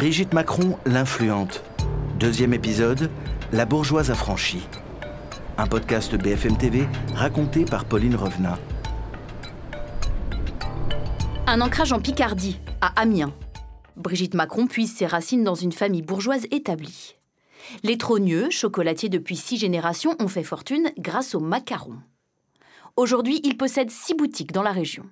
Brigitte Macron, l'influente. Deuxième épisode, La bourgeoise affranchie. Un podcast BFM TV raconté par Pauline Revenat. Un ancrage en Picardie, à Amiens. Brigitte Macron puise ses racines dans une famille bourgeoise établie. Les Trogneux, chocolatiers depuis six générations, ont fait fortune grâce aux macarons. Aujourd'hui, ils possèdent six boutiques dans la région.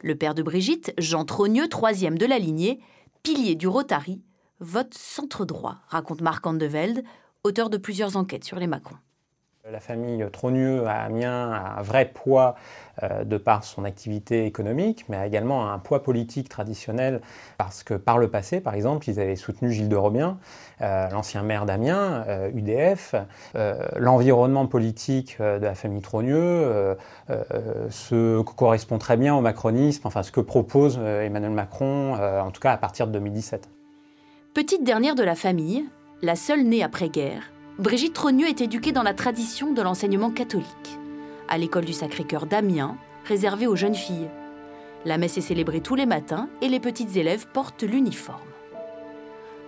Le père de Brigitte, Jean Trogneux, troisième de la lignée, pilier du Rotary, vote centre droit, raconte Marc Andevelde, auteur de plusieurs enquêtes sur les Macron. La famille Trogneux à Amiens a un vrai poids euh, de par son activité économique, mais a également un poids politique traditionnel parce que par le passé, par exemple, ils avaient soutenu Gilles de Robien, euh, l'ancien maire d'Amiens, UDF. Euh, l'environnement politique de la famille Trogneux correspond très bien au macronisme, enfin ce que propose Emmanuel Macron, en tout cas à partir de 2017. Petite dernière de la famille, la seule née après-guerre, Brigitte Trogneux est éduquée dans la tradition de l'enseignement catholique, à l'école du Sacré-Cœur d'Amiens, réservée aux jeunes filles. La messe est célébrée tous les matins et les petites élèves portent l'uniforme.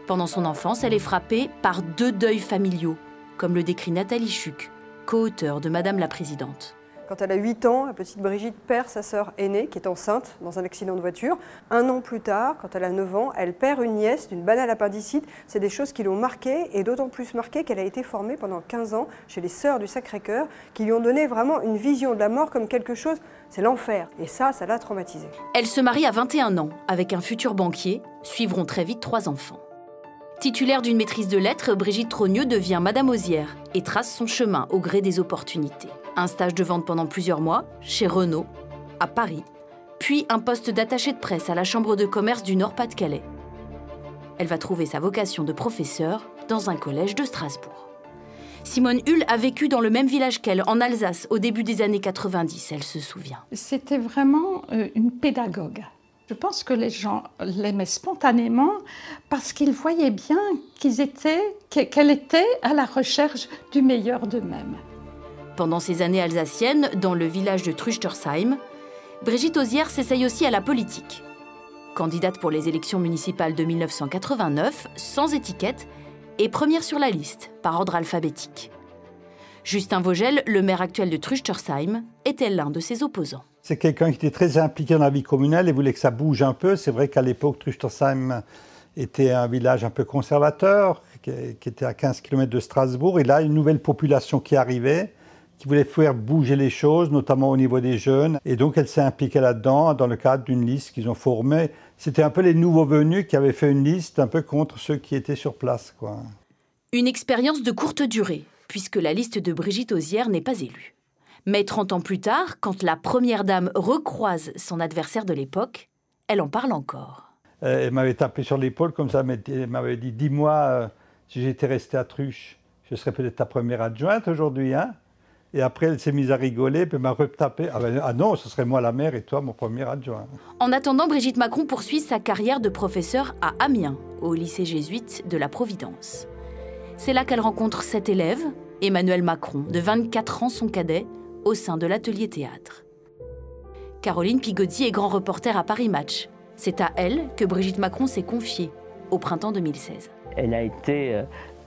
Pendant son enfance, elle est frappée par deux deuils familiaux, comme le décrit Nathalie Chuc, co-auteur de Madame la Présidente. Quand elle a 8 ans, la petite Brigitte perd sa sœur aînée, qui est enceinte, dans un accident de voiture. Un an plus tard, quand elle a 9 ans, elle perd une nièce d'une banale appendicite. C'est des choses qui l'ont marquée, et d'autant plus marquée qu'elle a été formée pendant 15 ans chez les sœurs du Sacré-Cœur, qui lui ont donné vraiment une vision de la mort comme quelque chose, c'est l'enfer. Et ça, ça l'a traumatisée. Elle se marie à 21 ans avec un futur banquier, suivront très vite trois enfants. Titulaire d'une maîtrise de lettres, Brigitte Trogneux devient Madame Osière et trace son chemin au gré des opportunités. Un stage de vente pendant plusieurs mois chez Renault, à Paris, puis un poste d'attaché de presse à la Chambre de commerce du Nord-Pas-de-Calais. Elle va trouver sa vocation de professeur dans un collège de Strasbourg. Simone Hull a vécu dans le même village qu'elle, en Alsace, au début des années 90, elle se souvient. C'était vraiment euh, une pédagogue. Je pense que les gens l'aimaient spontanément parce qu'ils voyaient bien qu'elle était à la recherche du meilleur d'eux-mêmes. Pendant ces années alsaciennes, dans le village de Truchtersheim, Brigitte Osière s'essaye aussi à la politique. Candidate pour les élections municipales de 1989, sans étiquette, et première sur la liste, par ordre alphabétique. Justin Vogel, le maire actuel de Truchtersheim, était l'un de ses opposants. C'est quelqu'un qui était très impliqué dans la vie communale et voulait que ça bouge un peu. C'est vrai qu'à l'époque, Truchtersheim était un village un peu conservateur, qui, était à 15 km de Strasbourg. Et là, une nouvelle population qui arrivait, qui voulait faire bouger les choses, notamment au niveau des jeunes. Et donc, elle s'est impliquée là-dedans dans le cadre d'une liste qu'ils ont formée. C'était un peu les nouveaux venus qui avaient fait une liste un peu contre ceux qui étaient sur place. Quoi. Une expérience de courte durée, puisque la liste de Brigitte Osière n'est pas élue. Mais 30 ans plus tard, quand la première dame recroise son adversaire de l'époque, elle en parle encore. Euh, elle m'avait tapé sur l'épaule comme ça, elle m'avait dit Dis-moi, euh, si j'étais resté à Truche, je serais peut-être ta première adjointe aujourd'hui. Hein? Et après, elle s'est mise à rigoler, puis m'a retapé. Ah, ben, ah, non, ce serait moi la mère et toi mon premier adjoint. En attendant, Brigitte Macron poursuit sa carrière de professeur à Amiens, au lycée jésuite de la Providence. C'est là qu'elle rencontre cet élève, Emmanuel Macron, de 24 ans, son cadet, au sein de l'atelier théâtre. Caroline Pigozzi est grand reporter à Paris Match. C'est à elle que Brigitte Macron s'est confiée au printemps 2016. Elle a été,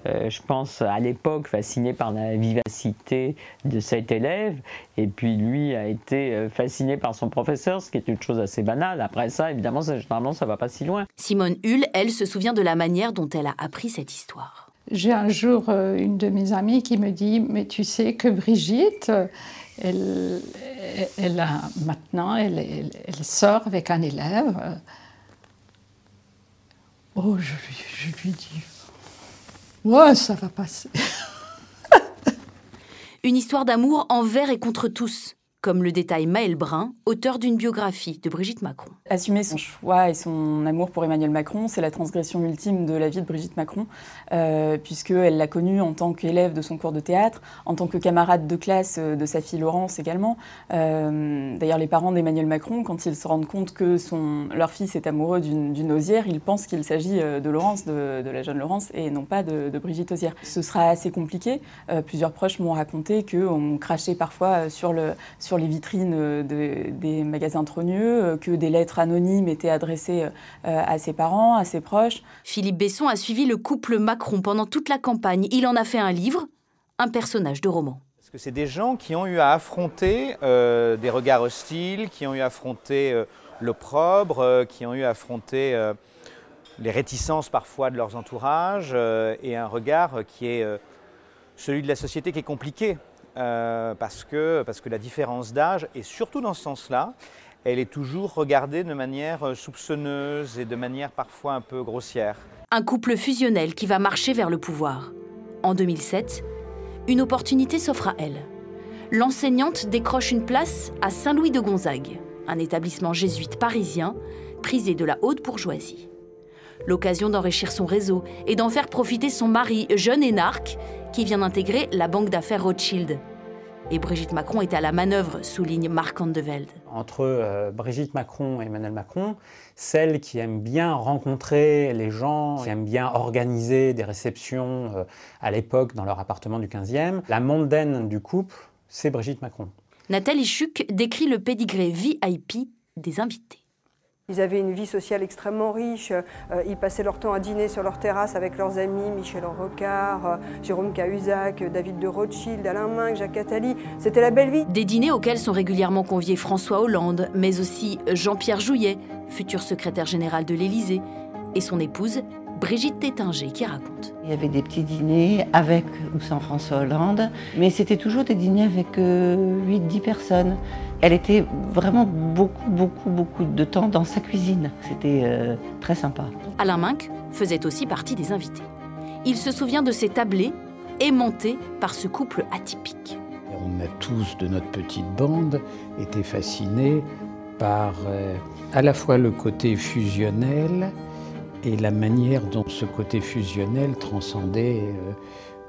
euh, euh, je pense, à l'époque fascinée par la vivacité de cet élève, et puis lui a été euh, fasciné par son professeur, ce qui est une chose assez banale. Après ça, évidemment, ça, généralement, ça va pas si loin. Simone Hull, elle, se souvient de la manière dont elle a appris cette histoire. J'ai un jour une de mes amies qui me dit Mais tu sais que Brigitte, elle, elle a, maintenant, elle, elle, sort avec un élève. Oh, je, je lui dis, ouais, ça va passer. Une histoire d'amour envers et contre tous comme le détaille Maël Brun, auteur d'une biographie de Brigitte Macron. Assumer son choix et son amour pour Emmanuel Macron, c'est la transgression ultime de la vie de Brigitte Macron, euh, puisqu'elle l'a connu en tant qu'élève de son cours de théâtre, en tant que camarade de classe euh, de sa fille Laurence également. Euh, d'ailleurs, les parents d'Emmanuel Macron, quand ils se rendent compte que leur fils est amoureux d'une osière, ils pensent qu'il s'agit de Laurence, de, la jeune Laurence, et non pas de, Brigitte Osière. Ce sera assez compliqué. plusieurs proches m'ont raconté qu'on crachait parfois sur le... sur les vitrines des magasins Trogneux, que des lettres anonymes étaient adressées à ses parents, à ses proches. Philippe Besson a suivi le couple Macron pendant toute la campagne. Il en a fait un livre, un personnage de roman. Parce que c'est des gens qui ont eu à affronter des regards hostiles, qui ont eu à affronter l'opprobre, qui ont eu à affronter les réticences parfois de leurs entourages euh, et un regard qui est euh, celui de la société qui est compliqué? Euh, parce, que, parce que la différence d'âge, et surtout dans ce sens-là, elle est toujours regardée de manière soupçonneuse et de manière parfois un peu grossière. Un couple fusionnel qui va marcher vers le pouvoir. En 2007, une opportunité s'offre à elle. L'enseignante décroche une place à Saint-Louis de Gonzague, un établissement jésuite parisien prisé de la haute bourgeoisie l'occasion d'enrichir son réseau et d'en faire profiter son mari, jeune énarque, qui vient d'intégrer la banque d'affaires Rothschild. Et Brigitte Macron est à la manœuvre, souligne Marc Andeveld. Entre euh, Brigitte Macron et Emmanuel Macron, celle qui aime bien rencontrer les gens, qui aime bien organiser des réceptions euh, à l'époque dans leur appartement du 15e, la mondaine du couple, c'est Brigitte Macron. Nathalie Chuc décrit le pédigré VIP des invités. Ils avaient une vie sociale extrêmement riche. Euh, ils passaient leur temps à dîner sur leur terrasse avec leurs amis, Michel Rocard, euh, Jérôme Cahuzac, David de Rothschild, Alain Minc, Jacques Attali. C'était la belle vie. Des dîners auxquels sont régulièrement conviés François Hollande, mais aussi Jean-Pierre Jouyet, futur secrétaire général de l'Élysée, et son épouse Brigitte Tétinger qui raconte. Il y avait des petits dîners avec ou sans François Hollande, mais c'était toujours des dîners avec 8-10 euh, personnes. Elle était vraiment beaucoup, beaucoup, beaucoup de temps dans sa cuisine. C'était euh, très sympa. Alain Minck faisait aussi partie des invités. Il se souvient de ces tablés aimantés par ce couple atypique. On a tous, de notre petite bande, été fascinés par euh, à la fois le côté fusionnel, et la manière dont ce côté fusionnel transcendait euh,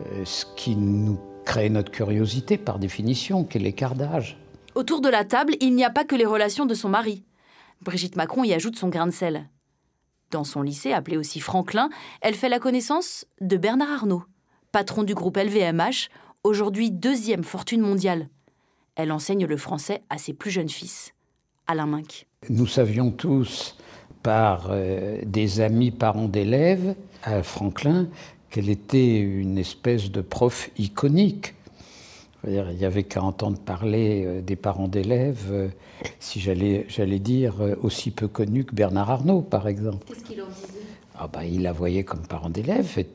euh, ce qui nous crée notre curiosité par définition, qu'est l'écart d'âge. Autour de la table, il n'y a pas que les relations de son mari. Brigitte Macron y ajoute son grain de sel. Dans son lycée, appelé aussi Franklin, elle fait la connaissance de Bernard Arnault, patron du groupe LVMH, aujourd'hui deuxième fortune mondiale. Elle enseigne le français à ses plus jeunes fils. Alain Minck. Nous savions tous par euh, des amis parents d'élèves à Franklin qu'elle était une espèce de prof iconique. Il n'y avait qu'à entendre parler euh, des parents d'élèves, euh, si j'allais, j'allais dire aussi peu connu que Bernard Arnault, par exemple. Qu'est-ce qu'il en disait? Ah bah, Il la voyait comme parent d'élève. Il disait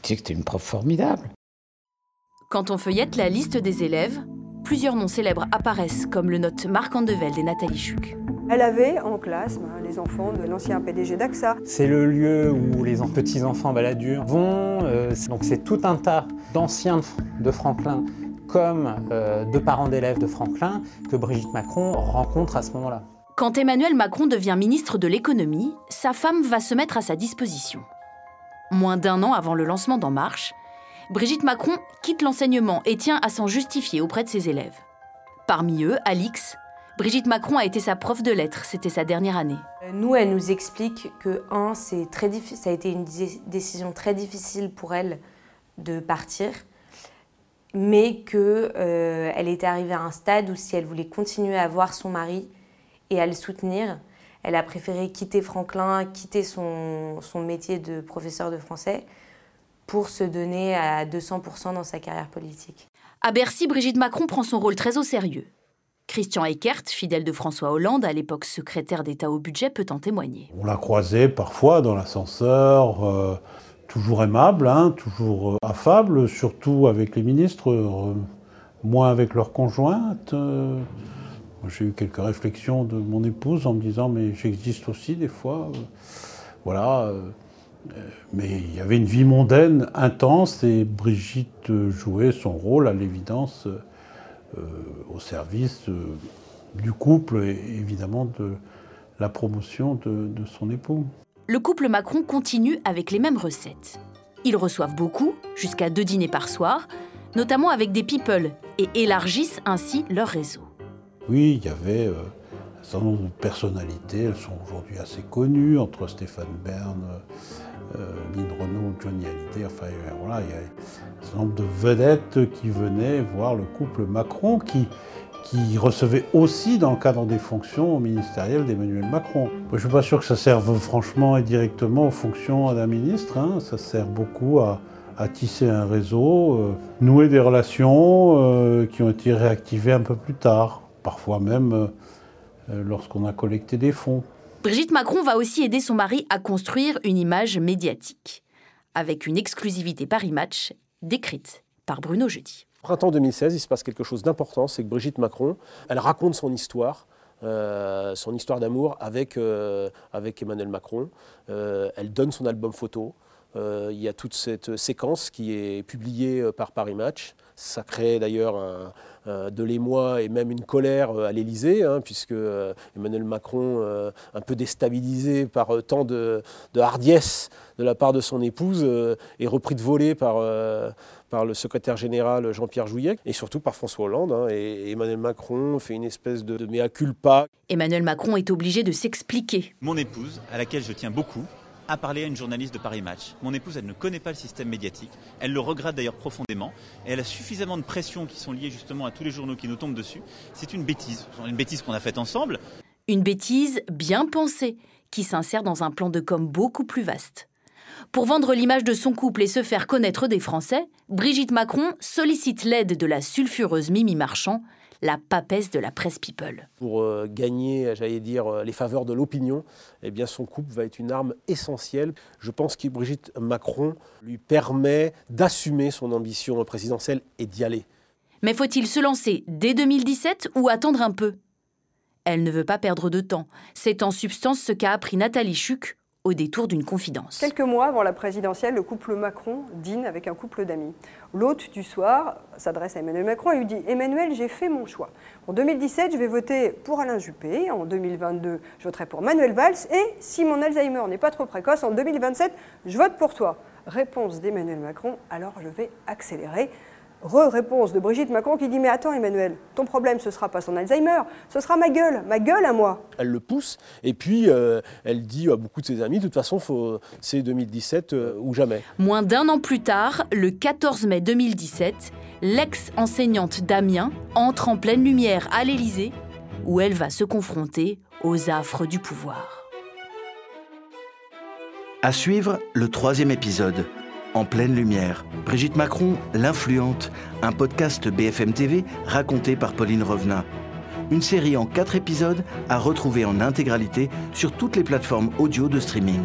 que c'était une prof formidable. Quand on feuillette la liste des élèves, plusieurs noms célèbres apparaissent, comme le note Marc Andevelde et Nathalie Chuc. Elle avait en classe ben, les enfants de l'ancien PDG d'AXA. C'est le lieu où les petits-enfants baladures vont. Euh, donc c'est tout un tas d'anciens de Franklin comme euh, de parents d'élèves de Franklin que Brigitte Macron rencontre à ce moment-là. Quand Emmanuel Macron devient ministre de l'économie, sa femme va se mettre à sa disposition. Moins d'un an avant le lancement d'En Marche, Brigitte Macron quitte l'enseignement et tient à s'en justifier auprès de ses élèves. Parmi eux, Alix, Brigitte Macron a été sa prof de lettres, c'était sa dernière année. Nous, elle nous explique que, un, c'est très ça a été une décision très difficile pour elle de partir, mais qu'elle euh, était arrivée à un stade où si elle voulait continuer à voir son mari et à le soutenir, elle a préféré quitter Franklin, quitter son, son métier de professeur de français pour se donner à 200% dans sa carrière politique. À Bercy, Brigitte Macron prend son rôle très au sérieux. Christian Eckert, fidèle de François Hollande, à l'époque secrétaire d'État au budget, peut en témoigner. On l'a croisé parfois dans l'ascenseur, euh, toujours aimable, hein, toujours euh, affable, surtout avec les ministres, euh, moins avec leurs conjointes. J'ai eu quelques réflexions de mon épouse en me disant mais j'existe aussi des fois. voilà. mais il y avait une vie mondaine intense et Brigitte jouait son rôle à l'évidence au service euh, du couple et évidemment de la promotion de, de son époux. Le couple Macron continue avec les mêmes recettes. Ils reçoivent beaucoup, jusqu'à deux dîners par soir, notamment avec des people, et élargissent ainsi leur réseau. Oui, il y avait euh, un certain nombre de personnalités, elles sont aujourd'hui assez connues, entre Stéphane Bern, euh, Lynn Renault, Johnny Hallyday, enfin voilà, il y a un certain nombre de vedettes qui venaient voir le couple Macron qui, qui recevait aussi dans le cadre des fonctions ministérielles d'Emmanuel Macron. Je ne suis pas sûr que ça serve franchement et directement aux fonctions d'un ministre, hein. ça sert beaucoup à, tisser un réseau, euh, nouer des relations euh, qui ont été réactivées un peu plus tard, parfois même euh, lorsqu'on a collecté des fonds. Brigitte Macron va aussi aider son mari à construire une image médiatique, avec une exclusivité Paris Match décrite par Bruno Jeudi. Printemps 2016, il se passe quelque chose d'important, c'est que Brigitte Macron, elle raconte son histoire, euh, son histoire d'amour avec, euh, Emmanuel Macron. Euh, elle donne son album photo. Il y a toute cette séquence qui est publiée par Paris Match. Ça crée d'ailleurs de l'émoi et même une colère à l'Élysée, hein, puisque Emmanuel Macron, un peu déstabilisé par tant de, de, hardiesse de la part de son épouse, est repris de voler par par le secrétaire général Jean-Pierre Jouyet et surtout par François Hollande. Hein, et Emmanuel Macron fait une espèce de, de mea culpa. Emmanuel Macron est obligé de s'expliquer. Mon épouse, à laquelle je tiens beaucoup, a parlé à une journaliste de Paris Match. Mon épouse, elle ne connaît pas le système médiatique. Elle le regrette d'ailleurs profondément. Elle a suffisamment de pression qui sont liées justement à tous les journaux qui nous tombent dessus. C'est une bêtise. Une bêtise qu'on a faite ensemble. Une bêtise bien pensée, qui s'insère dans un plan de com beaucoup plus vaste. Pour vendre l'image de son couple et se faire connaître des Français, Brigitte Macron sollicite l'aide de la sulfureuse Mimi Marchand, la papesse de la presse people. Pour euh, gagner, j'allais dire, euh, les faveurs de l'opinion, eh bien son couple va être une arme essentielle. Je pense que Brigitte Macron lui permet d'assumer son ambition présidentielle et d'y aller. Mais faut-il se lancer dès 2017 ou attendre un peu? Elle ne veut pas perdre de temps. C'est en substance ce qu'a appris Nathalie Chuc au détour d'une confidence. Quelques mois avant la présidentielle, le couple Macron dîne avec un couple d'amis. L'hôte du soir s'adresse à Emmanuel Macron et lui dit Emmanuel, j'ai fait mon choix. En 2017, je vais voter pour Alain Juppé. En 2022, je voterai pour Manuel Valls. Et si mon Alzheimer n'est pas trop précoce, en 2027, je vote pour toi. Réponse d'Emmanuel Macron alors je vais accélérer. Re-réponse de Brigitte Macron qui dit Mais attends, Emmanuel, ton problème, ce sera pas son Alzheimer, ce sera ma gueule, ma gueule à moi. Elle le pousse, et puis euh, elle dit à beaucoup de ses amis De toute façon, c'est 2017 euh, ou jamais. Moins d'un an plus tard, le 14 mai 2017, l'ex-enseignante Damien entre en pleine lumière à l'Élysée, où elle va se confronter aux affres du pouvoir. À suivre le troisième épisode en pleine lumière, Brigitte Macron, l'influente, un podcast BFM TV raconté par Pauline Revenat. Une série en quatre épisodes à retrouver en intégralité sur toutes les plateformes audio de streaming.